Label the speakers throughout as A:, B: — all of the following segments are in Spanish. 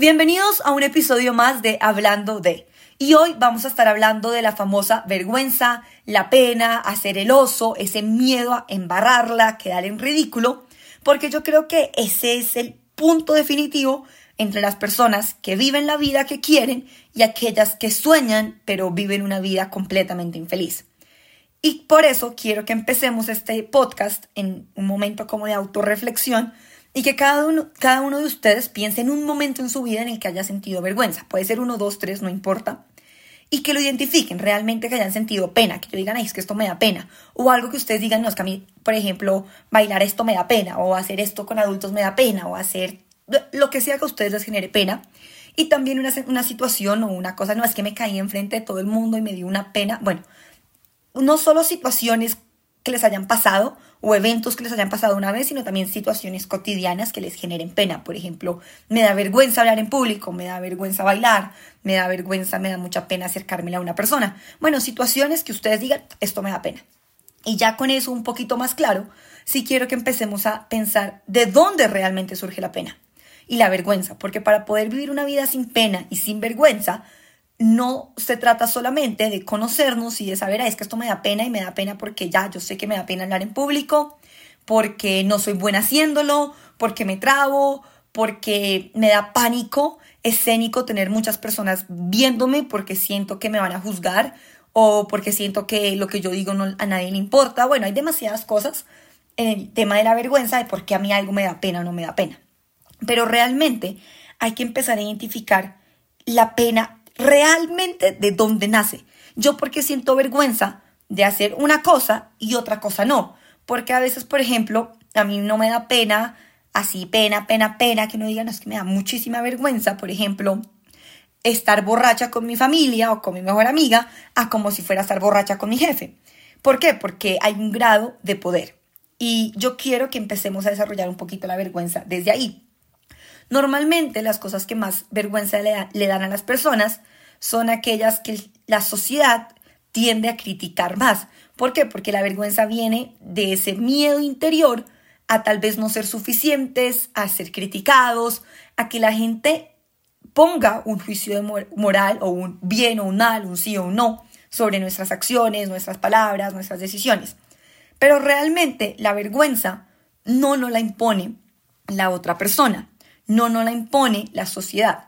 A: Bienvenidos a un episodio más de Hablando de. Y hoy vamos a estar hablando de la famosa vergüenza, la pena, hacer el oso, ese miedo a embarrarla, quedar en ridículo, porque yo creo que ese es el punto definitivo entre las personas que viven la vida que quieren y aquellas que sueñan pero viven una vida completamente infeliz. Y por eso quiero que empecemos este podcast en un momento como de autorreflexión y que cada uno, cada uno de ustedes piense en un momento en su vida en el que haya sentido vergüenza. Puede ser uno, dos, tres, no importa. Y que lo identifiquen realmente, que hayan sentido pena, que yo digan, ay, es que esto me da pena. O algo que ustedes digan, no, es que a mí, por ejemplo, bailar esto me da pena, o hacer esto con adultos me da pena, o hacer lo que sea que a ustedes les genere pena. Y también una, una situación o una cosa, no, es que me caí enfrente de todo el mundo y me dio una pena. Bueno, no solo situaciones que les hayan pasado o eventos que les hayan pasado una vez, sino también situaciones cotidianas que les generen pena. Por ejemplo, me da vergüenza hablar en público, me da vergüenza bailar, me da vergüenza, me da mucha pena acercarme a una persona. Bueno, situaciones que ustedes digan, esto me da pena. Y ya con eso un poquito más claro, sí quiero que empecemos a pensar de dónde realmente surge la pena y la vergüenza, porque para poder vivir una vida sin pena y sin vergüenza, no se trata solamente de conocernos y de saber, es que esto me da pena y me da pena porque ya yo sé que me da pena hablar en público, porque no soy buena haciéndolo, porque me trabo, porque me da pánico escénico tener muchas personas viéndome porque siento que me van a juzgar o porque siento que lo que yo digo no, a nadie le importa. Bueno, hay demasiadas cosas en el tema de la vergüenza de por qué a mí algo me da pena o no me da pena. Pero realmente hay que empezar a identificar la pena realmente de dónde nace. Yo porque siento vergüenza de hacer una cosa y otra cosa no. Porque a veces, por ejemplo, a mí no me da pena, así pena, pena, pena, que no digan, es que me da muchísima vergüenza, por ejemplo, estar borracha con mi familia o con mi mejor amiga, a como si fuera estar borracha con mi jefe. ¿Por qué? Porque hay un grado de poder. Y yo quiero que empecemos a desarrollar un poquito la vergüenza desde ahí. Normalmente las cosas que más vergüenza le, dan a las personas son aquellas que la sociedad tiende a criticar más. ¿Por qué? Porque la vergüenza viene de ese miedo interior a tal vez no ser suficientes, a ser criticados, a que la gente ponga un juicio moral o un bien o un mal, un sí o un no sobre nuestras acciones, nuestras palabras, nuestras decisiones. Pero realmente la vergüenza no nos la impone la otra persona no nos la impone la sociedad.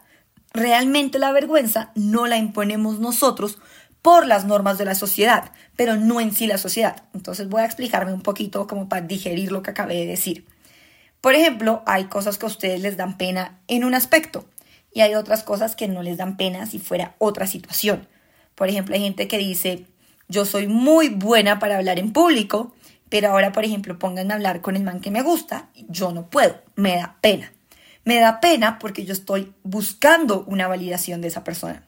A: Realmente la vergüenza no la imponemos nosotros por las normas de la sociedad, pero no en sí la sociedad. Entonces voy a explicarme un poquito como para digerir lo que acabé de decir. Por ejemplo, hay cosas que a ustedes les dan pena en un aspecto y hay otras cosas que no les dan pena si fuera otra situación. Por ejemplo, hay gente que dice, yo soy muy buena para hablar en público, pero ahora, por ejemplo, pónganme a hablar con el man que me gusta, yo no puedo, me da pena. Me da pena porque yo estoy buscando una validación de esa persona,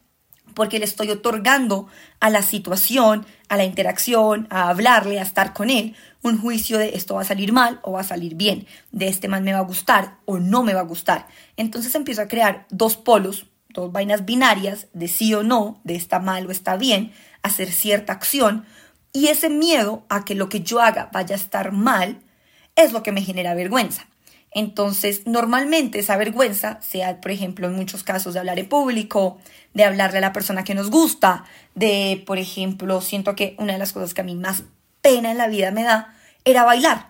A: porque le estoy otorgando a la situación, a la interacción, a hablarle, a estar con él, un juicio de esto va a salir mal o va a salir bien, de este mal me va a gustar o no me va a gustar. Entonces empiezo a crear dos polos, dos vainas binarias de sí o no, de está mal o está bien, hacer cierta acción, y ese miedo a que lo que yo haga vaya a estar mal es lo que me genera vergüenza. Entonces, normalmente esa vergüenza, sea por ejemplo en muchos casos de hablar en público, de hablarle a la persona que nos gusta, de, por ejemplo, siento que una de las cosas que a mí más pena en la vida me da era bailar.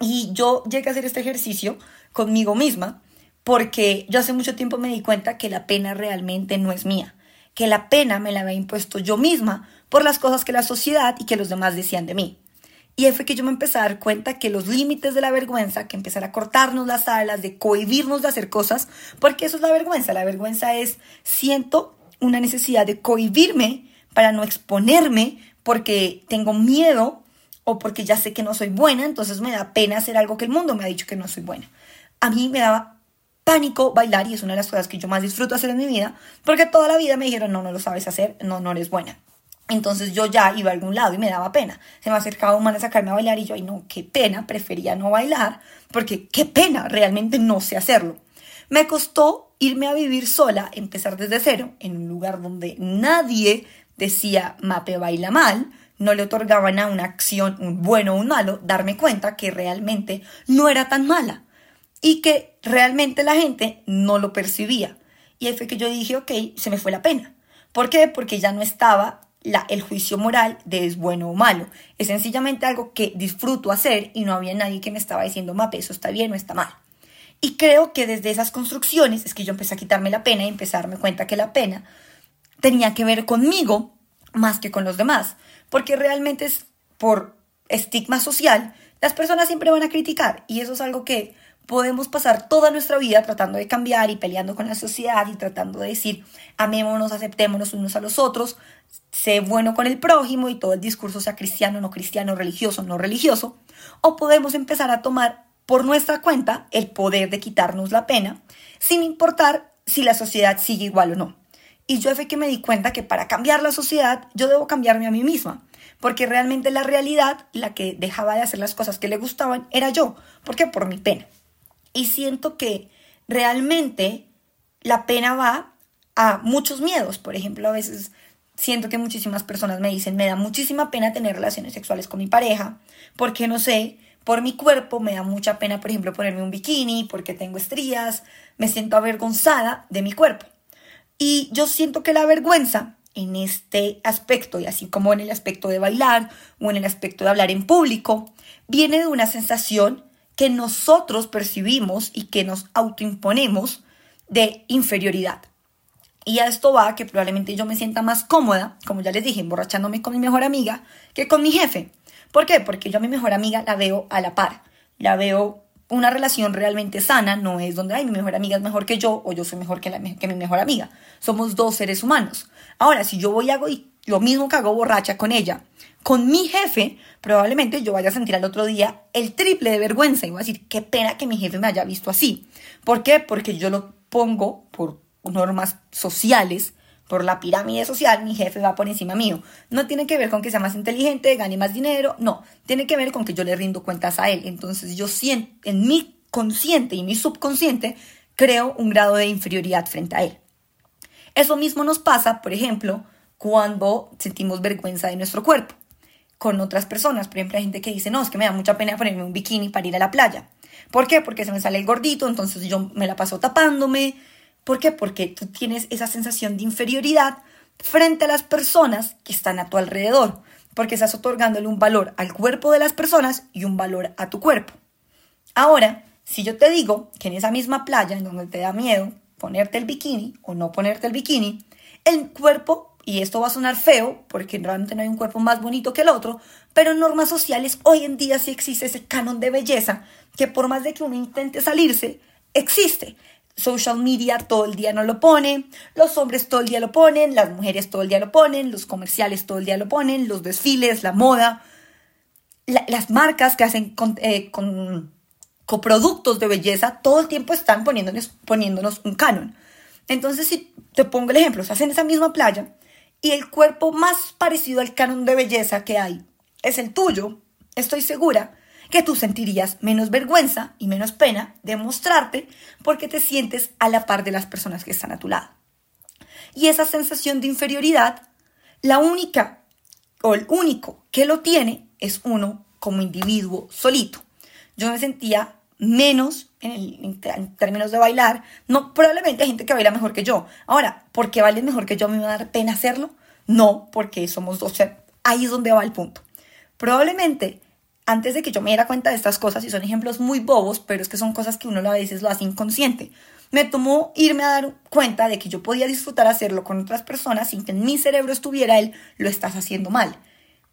A: Y yo llegué a hacer este ejercicio conmigo misma porque yo hace mucho tiempo me di cuenta que la pena realmente no es mía, que la pena me la había impuesto yo misma por las cosas que la sociedad y que los demás decían de mí. Y ahí fue que yo me empecé a dar cuenta que los límites de la vergüenza, que empezar a cortarnos las alas, de cohibirnos de hacer cosas, porque eso es la vergüenza. La vergüenza es, siento una necesidad de cohibirme para no exponerme porque tengo miedo o porque ya sé que no soy buena, entonces me da pena hacer algo que el mundo me ha dicho que no soy buena. A mí me daba pánico bailar y es una de las cosas que yo más disfruto hacer en mi vida, porque toda la vida me dijeron, no, no lo sabes hacer, no, no eres buena. Entonces yo ya iba a algún lado y me daba pena. Se me acercaba un man a sacarme a bailar y yo, ay no, qué pena, prefería no bailar, porque qué pena, realmente no sé hacerlo. Me costó irme a vivir sola, empezar desde cero, en un lugar donde nadie decía Mape baila mal, no le otorgaban a una acción un bueno o un malo, darme cuenta que realmente no era tan mala y que realmente la gente no lo percibía. Y ahí fue que yo dije, ok, se me fue la pena. ¿Por qué? Porque ya no estaba la, el juicio moral de es bueno o malo. Es sencillamente algo que disfruto hacer y no había nadie que me estaba diciendo, mape, eso está bien o está mal. Y creo que desde esas construcciones es que yo empecé a quitarme la pena y empecé a darme cuenta que la pena tenía que ver conmigo más que con los demás. Porque realmente es por estigma social, las personas siempre van a criticar y eso es algo que podemos pasar toda nuestra vida tratando de cambiar y peleando con la sociedad y tratando de decir amémonos, aceptémonos unos a los otros, sé bueno con el prójimo y todo el discurso sea cristiano, no cristiano, religioso, no religioso, o podemos empezar a tomar por nuestra cuenta el poder de quitarnos la pena, sin importar si la sociedad sigue igual o no. Y yo fue que me di cuenta que para cambiar la sociedad yo debo cambiarme a mí misma, porque realmente la realidad, la que dejaba de hacer las cosas que le gustaban, era yo. ¿Por qué? Por mi pena. Y siento que realmente la pena va a muchos miedos. Por ejemplo, a veces siento que muchísimas personas me dicen, me da muchísima pena tener relaciones sexuales con mi pareja, porque no sé, por mi cuerpo me da mucha pena, por ejemplo, ponerme un bikini porque tengo estrías, me siento avergonzada de mi cuerpo. Y yo siento que la vergüenza en este aspecto, y así como en el aspecto de bailar o en el aspecto de hablar en público, viene de una sensación que nosotros percibimos y que nos autoimponemos de inferioridad. Y a esto va que probablemente yo me sienta más cómoda, como ya les dije, emborrachándome con mi mejor amiga, que con mi jefe. ¿Por qué? Porque yo a mi mejor amiga la veo a la par. La veo una relación realmente sana, no es donde, ay, mi mejor amiga es mejor que yo o yo soy mejor que, que mi mejor amiga. Somos dos seres humanos. Ahora, si yo voy a hago lo mismo que hago borracha con ella, con mi jefe, probablemente yo vaya a sentir al otro día el triple de vergüenza y voy a decir, qué pena que mi jefe me haya visto así. ¿Por qué? Porque yo lo pongo por normas sociales por la pirámide social, mi jefe va por encima mío. No tiene que ver con que sea más inteligente, gane más dinero, no. Tiene que ver con que yo le rindo cuentas a él. Entonces yo siento, en mi consciente y mi subconsciente, creo un grado de inferioridad frente a él. Eso mismo nos pasa, por ejemplo, cuando sentimos vergüenza de nuestro cuerpo con otras personas. Por ejemplo, hay gente que dice, no, es que me da mucha pena ponerme un bikini para ir a la playa. ¿Por qué? Porque se me sale el gordito, entonces yo me la paso tapándome, ¿Por qué? Porque tú tienes esa sensación de inferioridad frente a las personas que están a tu alrededor, porque estás otorgándole un valor al cuerpo de las personas y un valor a tu cuerpo. Ahora, si yo te digo que en esa misma playa en donde te da miedo ponerte el bikini o no ponerte el bikini, el cuerpo, y esto va a sonar feo, porque realmente no hay un cuerpo más bonito que el otro, pero en normas sociales hoy en día sí existe ese canon de belleza que por más de que uno intente salirse, existe social media todo el día no lo pone, los hombres todo el día lo ponen, las mujeres todo el día lo ponen, los comerciales todo el día lo ponen, los desfiles, la moda, las marcas que hacen con, eh, con, coproductos de belleza todo el tiempo están poniéndonos, poniéndonos un canon. Entonces, si te pongo el ejemplo, estás en esa misma playa y el cuerpo más parecido al canon de belleza que hay es el tuyo, estoy segura que tú sentirías menos vergüenza y menos pena de mostrarte porque te sientes a la par de las personas que están a tu lado. Y esa sensación de inferioridad, la única o el único que lo tiene es uno como individuo solito. Yo me sentía menos en, términos de bailar. No, probablemente hay gente que baila mejor que yo. Ahora, ¿por qué bailes mejor que yo me va a dar pena hacerlo? No, porque somos dos. Ahí es donde va el punto. Probablemente antes de que yo me diera cuenta de estas cosas, y son ejemplos muy bobos, pero es que son cosas que uno a veces lo hace inconsciente, me tomó irme a dar cuenta de que yo podía disfrutar hacerlo con otras personas sin que en mi cerebro estuviera él, lo estás haciendo mal.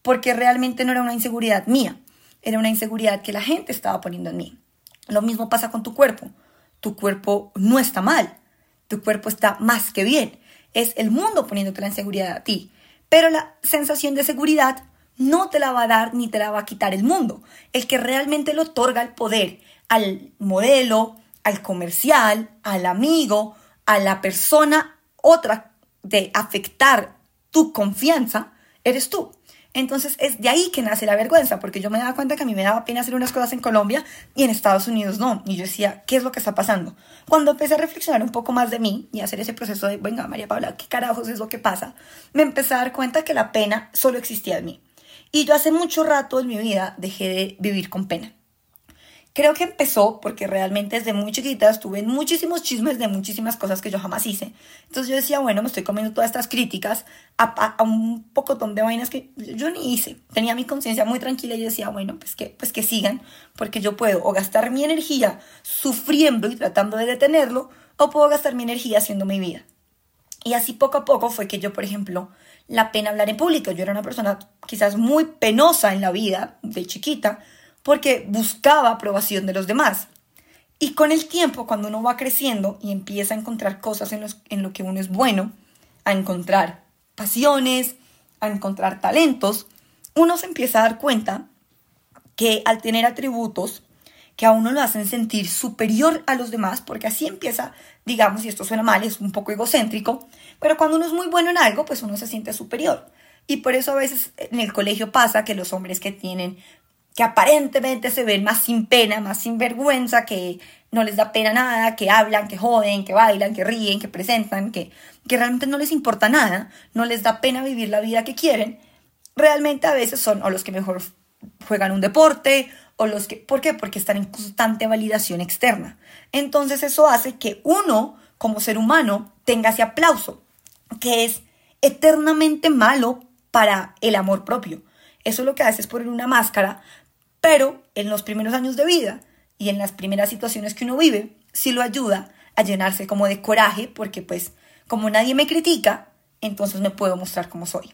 A: Porque realmente no era una inseguridad mía, era una inseguridad que la gente estaba poniendo en mí. Lo mismo pasa con tu cuerpo. Tu cuerpo no está mal, tu cuerpo está más que bien. Es el mundo poniéndote la inseguridad a ti. Pero la sensación de seguridad no te la va a dar ni te la va a quitar el mundo. El que realmente le otorga el poder al modelo, al comercial, al amigo, a la persona otra de afectar tu confianza, eres tú. Entonces es de ahí que nace la vergüenza, porque yo me daba cuenta que a mí me daba pena hacer unas cosas en Colombia y en Estados Unidos no. Y yo decía, ¿qué es lo que está pasando? Cuando empecé a reflexionar un poco más de mí y hacer ese proceso de, venga, María Paula, ¿qué carajos es lo que pasa? Me empecé a dar cuenta que la pena solo existía en mí. Y yo hace mucho rato en mi vida dejé de vivir con pena. Creo que empezó porque realmente desde muy chiquita estuve en muchísimos chismes de muchísimas cosas que yo jamás hice. Entonces yo decía, bueno, me estoy comiendo todas estas críticas a, un poco de vainas que yo ni hice. Tenía mi conciencia muy tranquila y decía, bueno, pues que, pues que sigan, porque yo puedo o gastar mi energía sufriendo y tratando de detenerlo, o puedo gastar mi energía haciendo mi vida. Y así poco a poco fue que yo, por ejemplo, la pena hablar en público. Yo era una persona quizás muy penosa en la vida, de chiquita, porque buscaba aprobación de los demás. Y con el tiempo, cuando uno va creciendo y empieza a encontrar cosas en, en lo que uno es bueno, a encontrar pasiones, a encontrar talentos, uno se empieza a dar cuenta que al tener atributos que a uno lo hacen sentir superior a los demás, porque así empieza, digamos, y esto suena mal, es un poco egocéntrico, pero cuando uno es muy bueno en algo, pues uno se siente superior. Y por eso a veces en el colegio pasa que los hombres que tienen, que aparentemente se ven más sin pena, más sin vergüenza, que no les da pena nada, que hablan, que joden, que bailan, que ríen, que presentan, que, que realmente no les importa nada, no les da pena vivir la vida que quieren, realmente a veces son o los que mejor juegan un deporte o los que, ¿por qué? Porque están en constante validación externa. Entonces eso hace que uno, como ser humano, tenga ese aplauso, que es eternamente malo para el amor propio. Eso lo que hace es poner una máscara, pero en los primeros años de vida y en las primeras situaciones que uno vive, sí lo ayuda a llenarse como de coraje, porque pues como nadie me critica, entonces me puedo mostrar como soy.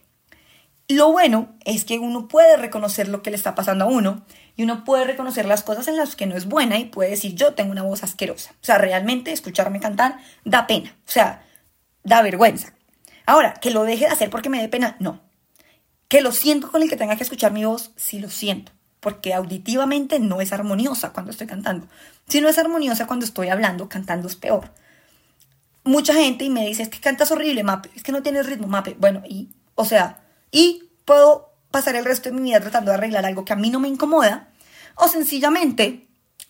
A: Lo bueno es que uno puede reconocer lo que le está pasando a uno y uno puede reconocer las cosas en las que no es buena y puede decir yo tengo una voz asquerosa. O sea, realmente escucharme cantar da pena, o sea, da vergüenza. Ahora, que lo deje de hacer porque me dé pena, no. Que lo siento con el que tenga que escuchar mi voz, sí lo siento, porque auditivamente no es armoniosa cuando estoy cantando. Si no es armoniosa cuando estoy hablando, cantando es peor. Mucha gente y me dice, es que cantas horrible, Mape, es que no tienes ritmo, Mape. Bueno, y, o sea, y puedo pasar el resto de mi vida tratando de arreglar algo que a mí no me incomoda o sencillamente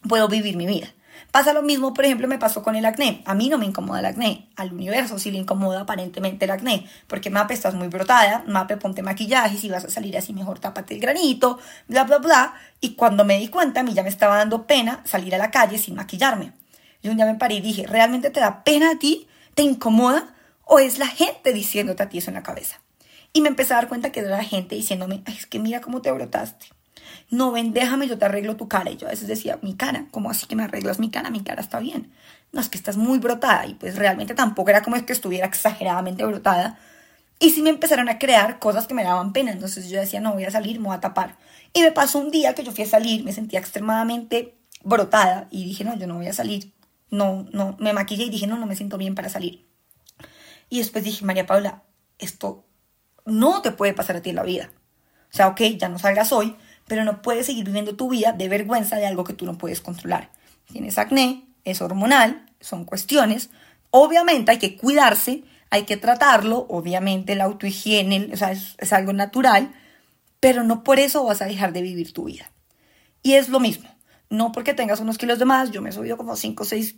A: puedo vivir mi vida. Pasa lo mismo, por ejemplo, me pasó con el acné. A mí no me incomoda el acné. Al universo sí le incomoda aparentemente el acné. Porque Mape estás muy brotada. Mape ponte maquillaje. Si vas a salir así, mejor tápate el granito. Bla, bla, bla. Y cuando me di cuenta, a mí ya me estaba dando pena salir a la calle sin maquillarme. Y un día me paré y dije, ¿realmente te da pena a ti? ¿Te incomoda? ¿O es la gente diciéndote a ti eso en la cabeza? Y me empecé a dar cuenta que era la gente diciéndome, es que mira cómo te brotaste. No, ven, déjame, yo te arreglo tu cara. Y yo a veces decía, mi cara, ¿cómo así que me arreglas mi cara? Mi cara está bien. No, es que estás muy brotada. Y pues realmente tampoco era como que estuviera exageradamente brotada. Y sí me empezaron a crear cosas que me daban pena. Entonces yo decía, no voy a salir, me voy a tapar. Y me pasó un día que yo fui a salir, me sentía extremadamente brotada. Y dije, no, yo no voy a salir. No, no, me maquillé y dije, no, no me siento bien para salir. Y después dije, María Paula, esto no te puede pasar a ti en la vida. O sea, ok, ya no salgas hoy, pero no puedes seguir viviendo tu vida de vergüenza de algo que tú no puedes controlar. Tienes acné, es hormonal, son cuestiones. Obviamente hay que cuidarse, hay que tratarlo, obviamente la autohigiene, o sea, es, es algo natural, pero no por eso vas a dejar de vivir tu vida. Y es lo mismo, no porque tengas unos kilos de más, yo me he subido como 5 o 6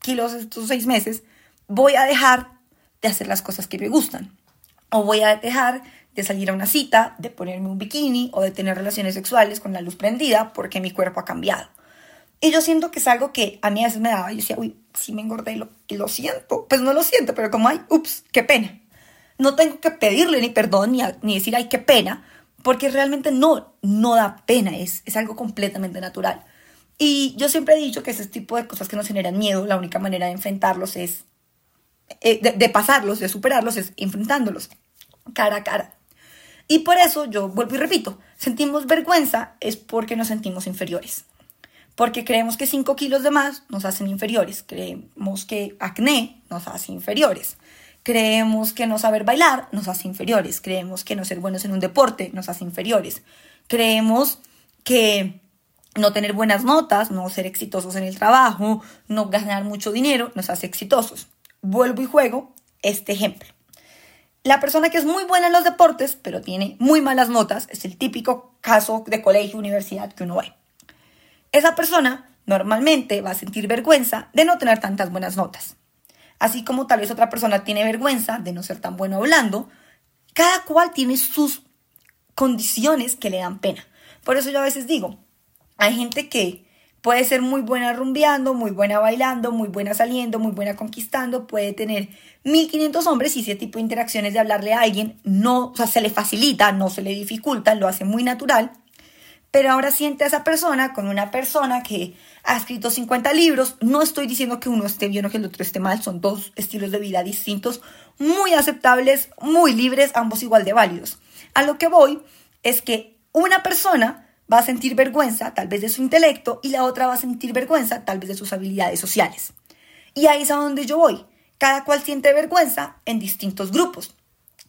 A: kilos estos 6 meses, voy a dejar de hacer las cosas que me gustan o voy a dejar de salir a una cita, de ponerme un bikini o de tener relaciones sexuales con la luz prendida porque mi cuerpo ha cambiado. Y yo siento que es algo que a mí a veces me daba, yo decía, uy, sí me engordé lo, lo siento. Pues no lo siento, pero como, ay, ups, qué pena. No tengo que pedirle ni perdón ni, ni decir, ay, qué pena, porque realmente no, no da pena, es, es algo completamente natural. Y yo siempre he dicho que ese tipo de cosas que nos generan miedo, la única manera de enfrentarlos es, eh, de pasarlos, de superarlos, es enfrentándolos cara a cara. Y por eso yo vuelvo y repito, sentimos vergüenza es porque nos sentimos inferiores. Porque creemos que 5 kilos de más nos hacen inferiores. Creemos que acné nos hace inferiores. Creemos que no saber bailar nos hace inferiores. Creemos que no ser buenos en un deporte nos hace inferiores. Creemos que no tener buenas notas, no ser exitosos en el trabajo, no ganar mucho dinero nos hace exitosos. Vuelvo y juego este ejemplo. La persona que es muy buena en los deportes, pero tiene muy malas notas, es el típico caso de colegio, universidad que uno ve. Esa persona normalmente va a sentir vergüenza de no tener tantas buenas notas. Así como tal vez otra persona tiene vergüenza de no ser tan bueno hablando, cada cual tiene sus condiciones que le dan pena. Por eso yo a veces digo, hay gente que Puede ser muy buena rumbeando, muy buena bailando, muy buena saliendo, muy buena conquistando, puede tener 1500 hombres y ese tipo de interacciones de hablarle a alguien no, o sea, se le facilita, no se le dificulta, lo hace muy natural. Pero ahora siente a esa persona con una persona que ha escrito 50 libros. No estoy diciendo que uno esté bien o que el otro esté mal, son dos estilos de vida distintos, muy aceptables, muy libres, ambos igual de válidos. A lo que voy es que una persona va a sentir vergüenza tal vez de su intelecto y la otra va a sentir vergüenza tal vez de sus habilidades sociales. Y ahí es a donde yo voy. Cada cual siente vergüenza en distintos grupos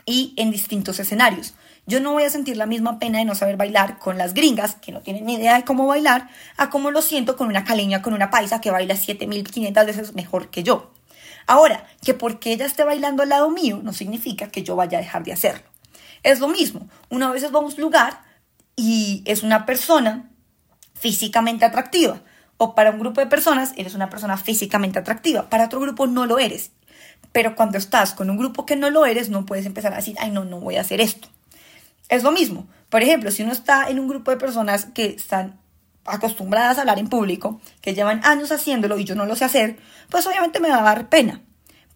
A: y en distintos escenarios. Yo no voy a sentir la misma pena de no saber bailar con las gringas, que no tienen ni idea de cómo bailar, a cómo lo siento con una caleña, con una paisa que baila 7500 veces mejor que yo. Ahora, que porque ella esté bailando al lado mío no significa que yo vaya a dejar de hacerlo. Es lo mismo. Una vez vamos a un lugar y es una persona físicamente atractiva. O para un grupo de personas eres una persona físicamente atractiva, para otro grupo no lo eres. Pero cuando estás con un grupo que no lo eres, no puedes empezar a decir, ay, no, no voy a hacer esto. Es lo mismo. Por ejemplo, si uno está en un grupo de personas que están acostumbradas a hablar en público, que llevan años haciéndolo y yo no lo sé hacer, pues obviamente me va a dar pena.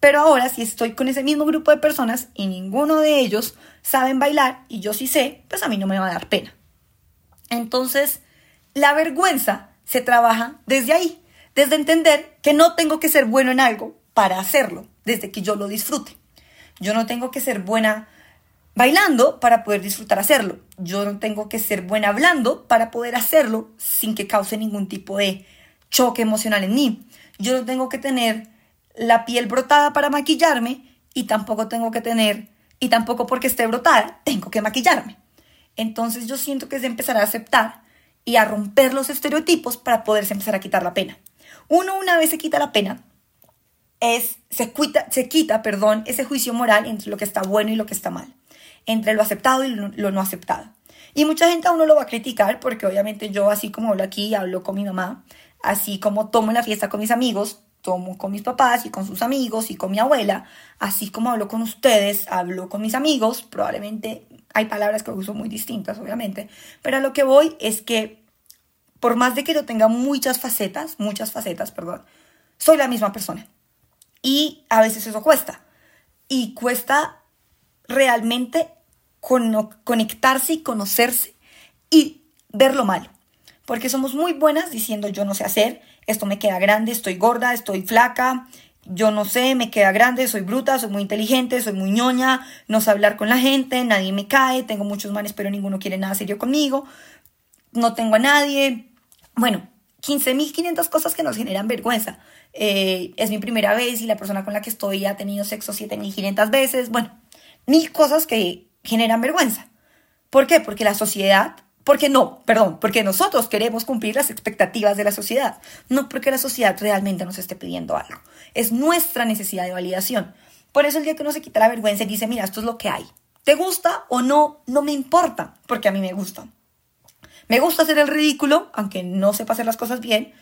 A: Pero ahora si estoy con ese mismo grupo de personas y ninguno de ellos saben bailar y yo sí sé, pues a mí no me va a dar pena. Entonces, la vergüenza se trabaja desde ahí, desde entender que no tengo que ser bueno en algo para hacerlo, desde que yo lo disfrute. Yo no tengo que ser buena bailando para poder disfrutar hacerlo. Yo no tengo que ser buena hablando para poder hacerlo sin que cause ningún tipo de choque emocional en mí. Yo no tengo que tener la piel brotada para maquillarme y tampoco tengo que tener, y tampoco porque esté brotada, tengo que maquillarme. Entonces yo siento que es de empezar a aceptar y a romper los estereotipos para poderse empezar a quitar la pena. Uno una vez se quita la pena, es, se, quita, se quita perdón, ese juicio moral entre lo que está bueno y lo que está mal, entre lo aceptado y lo, no aceptado. Y mucha gente a uno lo va a criticar porque obviamente yo así como hablo aquí, hablo con mi mamá, así como tomo la fiesta con mis amigos, tomo con mis papás y con sus amigos y con mi abuela, así como hablo con ustedes, hablo con mis amigos, probablemente hay palabras que uso muy distintas, obviamente, pero a lo que voy es que por más de que yo tenga muchas facetas, muchas facetas, perdón, soy la misma persona. Y a veces eso cuesta. Y cuesta realmente conectarse y conocerse y ver lo malo. Porque somos muy buenas diciendo yo no sé hacer, esto me queda grande, estoy gorda, estoy flaca, yo no sé, me queda grande, soy bruta, soy muy inteligente, soy muy ñoña, no sé hablar con la gente, nadie me cae, tengo muchos manes, pero ninguno quiere nada serio conmigo, no tengo a nadie. Bueno, 15.500 cosas que nos generan vergüenza. Eh, es mi primera vez y la persona con la que estoy ha tenido sexo 7.500 veces. Bueno, mil cosas que generan vergüenza. ¿Por qué? Porque la sociedad porque no, perdón, porque nosotros queremos cumplir las expectativas de la sociedad, no porque la sociedad realmente nos esté pidiendo algo. Es nuestra necesidad de validación. Por eso el día que uno se quita la vergüenza y dice, mira, esto es lo que hay. ¿Te gusta o no? No me importa, porque a mí me gusta. Me gusta hacer el ridículo, aunque no sepa hacer las cosas bien.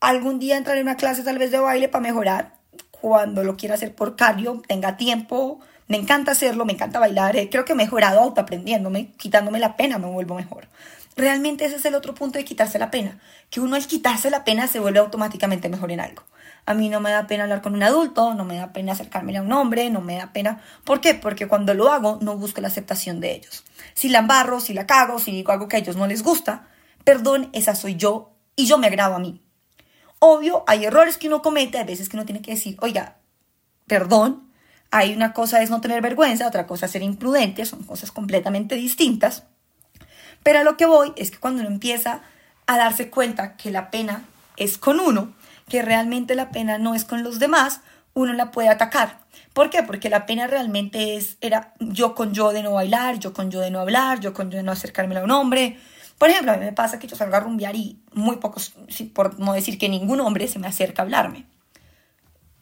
A: Algún día entraré en una clase tal vez de baile para mejorar. Cuando lo quiera hacer por cardio, tenga tiempo, me encanta hacerlo, me encanta bailar. Eh, creo que he mejorado autoaprendiéndome, quitándome la pena, me vuelvo mejor. Realmente ese es el otro punto de quitarse la pena, que uno al quitarse la pena se vuelve automáticamente mejor en algo. A mí no me da pena hablar con un adulto, no me da pena acercarme a un hombre, no me da pena. ¿Por qué? Porque cuando lo hago no busco la aceptación de ellos. Si la embarro, si la cago, si digo algo que a ellos no les gusta, perdón, esa soy yo y yo me agrado a mí. Obvio, hay errores que uno comete, hay veces que uno tiene que decir, oiga, perdón, hay una cosa es no tener vergüenza, otra cosa es ser imprudente, son cosas completamente distintas. Pero a lo que voy es que cuando uno empieza a darse cuenta que la pena es con uno, que realmente la pena no es con los demás, uno la puede atacar. ¿Por qué? Porque la pena realmente es, era yo con yo de no bailar, yo con yo de no hablar, yo con yo de no acercarme a un hombre. Por ejemplo, a mí me pasa que yo salgo a rumbear y muy pocos, por no decir que ningún hombre se me acerca a hablarme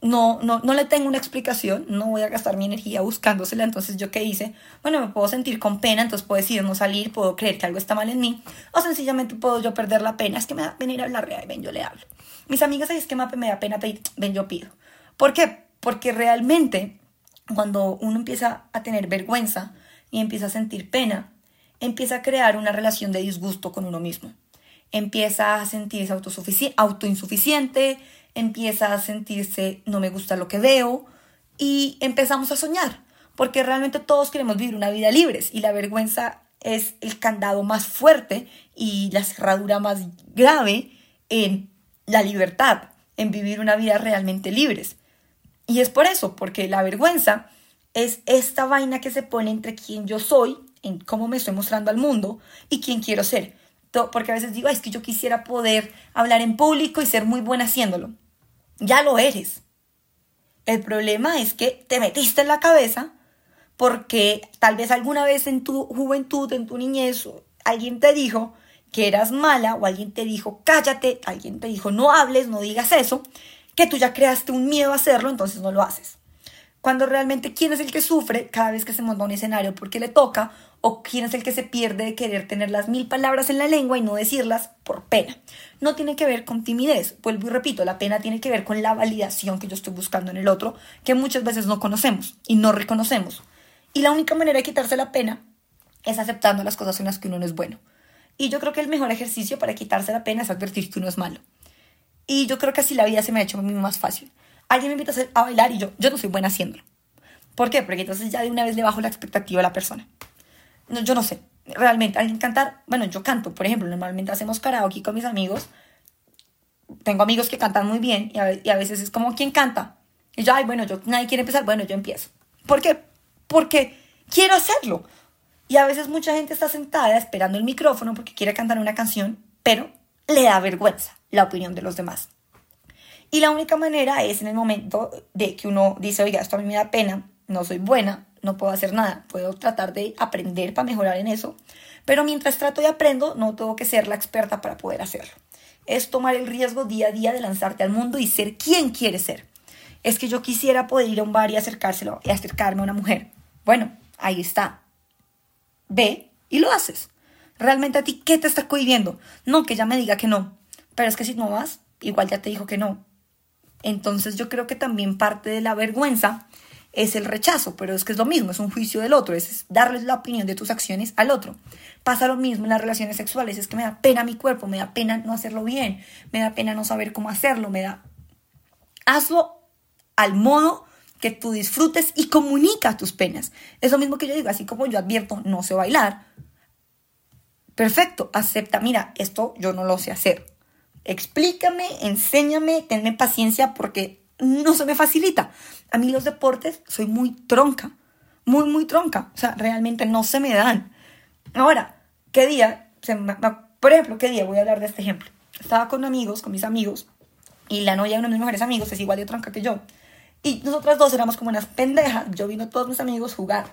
A: no, no, no le tengo una explicación, no voy a gastar mi energía buscándosela, entonces yo qué hice, bueno, me puedo sentir con pena, entonces puedo decidir no salir, puedo creer que algo está mal en mí, o sencillamente puedo yo perder la pena, es que me da pena ir a hablar, ven, yo le hablo. Mis amigas, es que me da pena pedir, ven, yo pido. ¿Por qué? Porque realmente cuando uno empieza a tener vergüenza y empieza a sentir pena, empieza a crear una relación de disgusto con uno mismo. empieza a sentirse autoinsuficiente, empieza a sentirse no me gusta lo que veo y empezamos a soñar, porque realmente todos queremos vivir una vida libres y la vergüenza es el candado más fuerte y la cerradura más grave en la libertad, en vivir una vida realmente libres. Y es por eso, porque la vergüenza es esta vaina que se pone entre quién yo soy, en cómo me estoy mostrando al mundo y quién quiero ser. Porque a veces digo, es que yo quisiera poder hablar en público y ser muy buena haciéndolo. Ya lo eres. El problema es que te metiste en la cabeza porque tal vez alguna vez en tu juventud, en tu niñez, alguien te dijo que eras mala o alguien te dijo cállate, alguien te dijo no hables, no digas eso, que tú ya creaste un miedo a hacerlo, entonces no lo haces. Cuando realmente quién es el que sufre cada vez que se monta un escenario porque le toca o quién es el que se pierde de querer tener las mil palabras en la lengua y no decirlas por pena. No tiene que ver con timidez, vuelvo y repito, la pena tiene que ver con la validación que yo estoy buscando en el otro, que muchas veces no conocemos y no reconocemos. Y la única manera de quitarse la pena es aceptando las cosas en las que uno no es bueno. Y yo creo que el mejor ejercicio para quitarse la pena es advertir que uno es malo. Y yo creo que así la vida se me ha hecho a mí más fácil. Alguien me invita a, bailar y yo, yo no soy buena haciéndolo. ¿Por qué? Porque entonces ya de una vez le bajo la expectativa a la persona. No, yo no sé. Realmente, alguien cantar, bueno, yo canto, por ejemplo, normalmente hacemos karaoke con mis amigos. Tengo amigos que cantan muy bien y a, veces es como, ¿quién canta? Y yo, ay, bueno, yo, nadie quiere empezar, bueno, yo empiezo. ¿Por qué? Porque quiero hacerlo. Y a veces mucha gente está sentada esperando el micrófono porque quiere cantar una canción, pero le da vergüenza la opinión de los demás. Y la única manera es en el momento de que uno dice, oiga, esto a mí me da pena, no soy buena, no puedo hacer nada, puedo tratar de aprender para mejorar en eso, pero mientras trato y aprendo, no tengo que ser la experta para poder hacerlo. Es tomar el riesgo día a día de lanzarte al mundo y ser quien quieres ser. Es que yo quisiera poder ir a un bar y acercárselo y acercarme a una mujer. Bueno, ahí está ve y lo haces. Realmente a ti, ¿qué te está cohibiendo? No, que ya me diga que no. Pero es que si no vas, igual ya te dijo que no. Entonces yo creo que también parte de la vergüenza es el rechazo, pero es que es lo mismo, es un juicio del otro, es darles la opinión de tus acciones al otro. Pasa lo mismo en las relaciones sexuales, es que me da pena mi cuerpo, me da pena no hacerlo bien, me da pena no saber cómo hacerlo, me da... Hazlo al modo que tú disfrutes y comunica tus penas. Es lo mismo que yo digo, así como yo advierto, no sé bailar. Perfecto, acepta, mira, esto yo no lo sé hacer. Explícame, enséñame, tenme paciencia porque no se me facilita. A mí los deportes soy muy tronca, muy, muy tronca. O sea, realmente no se me dan. Ahora, ¿qué día? por ejemplo, ¿qué día? Voy a hablar de este ejemplo. Estaba con amigos, con mis amigos, y la novia de uno de mis mejores amigos es igual de tronca que yo. Y nosotras dos éramos como unas pendejas. Yo vino todos mis amigos jugar.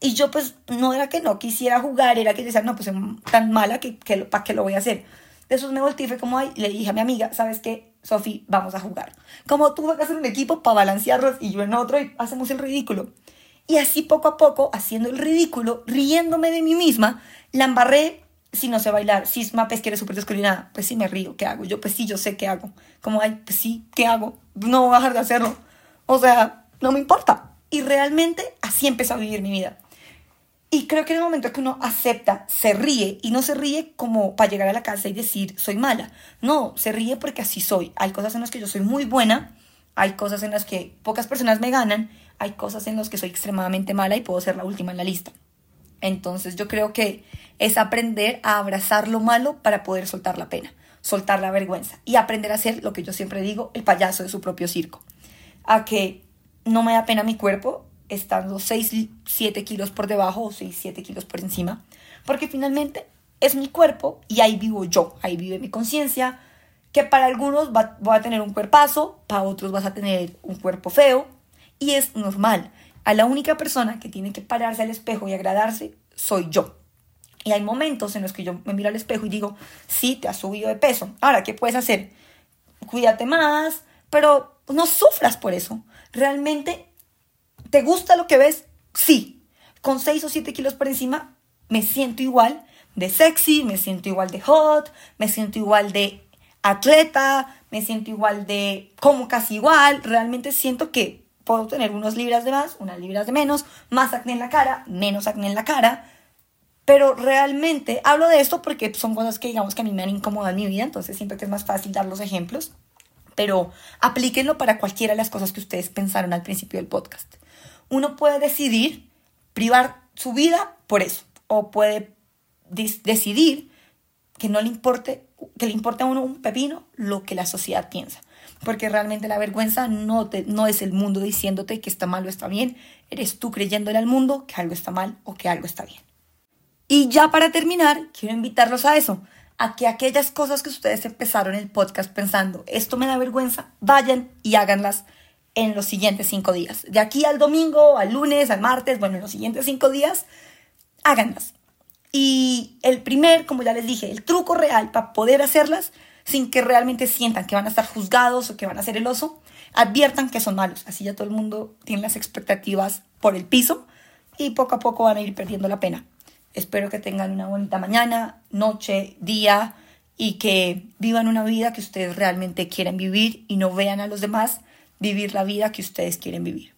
A: Y yo pues no era que no quisiera jugar, era que decía, no, pues soy tan mala que, que ¿para qué lo voy a hacer? De esos me volteé y fue como, ay, le dije a mi amiga, ¿sabes qué? Sofi, vamos a jugar. Como tú vas a hacer un equipo para balancearlos y yo en otro y hacemos el ridículo. Y así poco a poco, haciendo el ridículo, riéndome de mí misma, la embarré si no sé bailar, si es Mapes que eres súper pues sí me río, ¿qué hago? Yo pues sí, yo sé qué hago. Como, ay, pues sí, ¿qué hago? No voy a dejar de hacerlo. O sea, no me importa. Y realmente así empezó a vivir mi vida. Y creo que en el momento que uno acepta, se ríe y no se ríe como para llegar a la casa y decir soy mala. No, se ríe porque así soy. Hay cosas en las que yo soy muy buena, hay cosas en las que pocas personas me ganan, hay cosas en las que soy extremadamente mala y puedo ser la última en la lista. Entonces yo creo que es aprender a abrazar lo malo para poder soltar la pena, soltar la vergüenza y aprender a ser lo que yo siempre digo, el payaso de su propio circo a que no me da pena mi cuerpo estando 6, 7 kilos por debajo o 6, 7 kilos por encima, porque finalmente es mi cuerpo y ahí vivo yo, ahí vive mi conciencia, que para algunos va, a tener un cuerpazo, para otros vas a tener un cuerpo feo, y es normal. A la única persona que tiene que pararse al espejo y agradarse soy yo. Y hay momentos en los que yo me miro al espejo y digo, sí, te has subido de peso. Ahora, ¿qué puedes hacer? Cuídate más, pero no sufras por eso. Realmente, ¿te gusta lo que ves? Sí. Con 6 o 7 kilos por encima, me siento igual de sexy, me siento igual de hot, me siento igual de atleta, me siento igual de como casi igual. Realmente siento que puedo tener unos libras de más, unas libras de menos, más acné en la cara, menos acné en la cara. Pero realmente hablo de esto porque son cosas que digamos que a mí me han incomodado en mi vida, entonces siento que es más fácil dar los ejemplos. Pero aplíquenlo para cualquiera de las cosas que ustedes pensaron al principio del podcast. Uno puede decidir privar su vida por eso, o puede decidir que no le importe, que le importe a uno un pepino lo que la sociedad piensa. Porque realmente la vergüenza no, te, no es el mundo diciéndote que está mal o está bien, eres tú creyéndole al mundo que algo está mal o que algo está bien. Y ya para terminar, quiero invitarlos a eso, a que aquellas cosas que ustedes empezaron el podcast pensando, esto me da vergüenza, vayan y háganlas en los siguientes cinco días. De aquí al domingo, al lunes, al martes, bueno, en los siguientes cinco días, háganlas. Y el primer, como ya les dije, el truco real para poder hacerlas sin que realmente sientan que van a estar juzgados o que van a ser el oso, adviertan que son malos. Así ya todo el mundo tiene las expectativas por el piso y poco a poco van a ir perdiendo la pena. Espero que tengan una bonita mañana, noche, día y que vivan una vida que ustedes realmente quieren vivir y no vean a los demás vivir la vida que ustedes quieren vivir.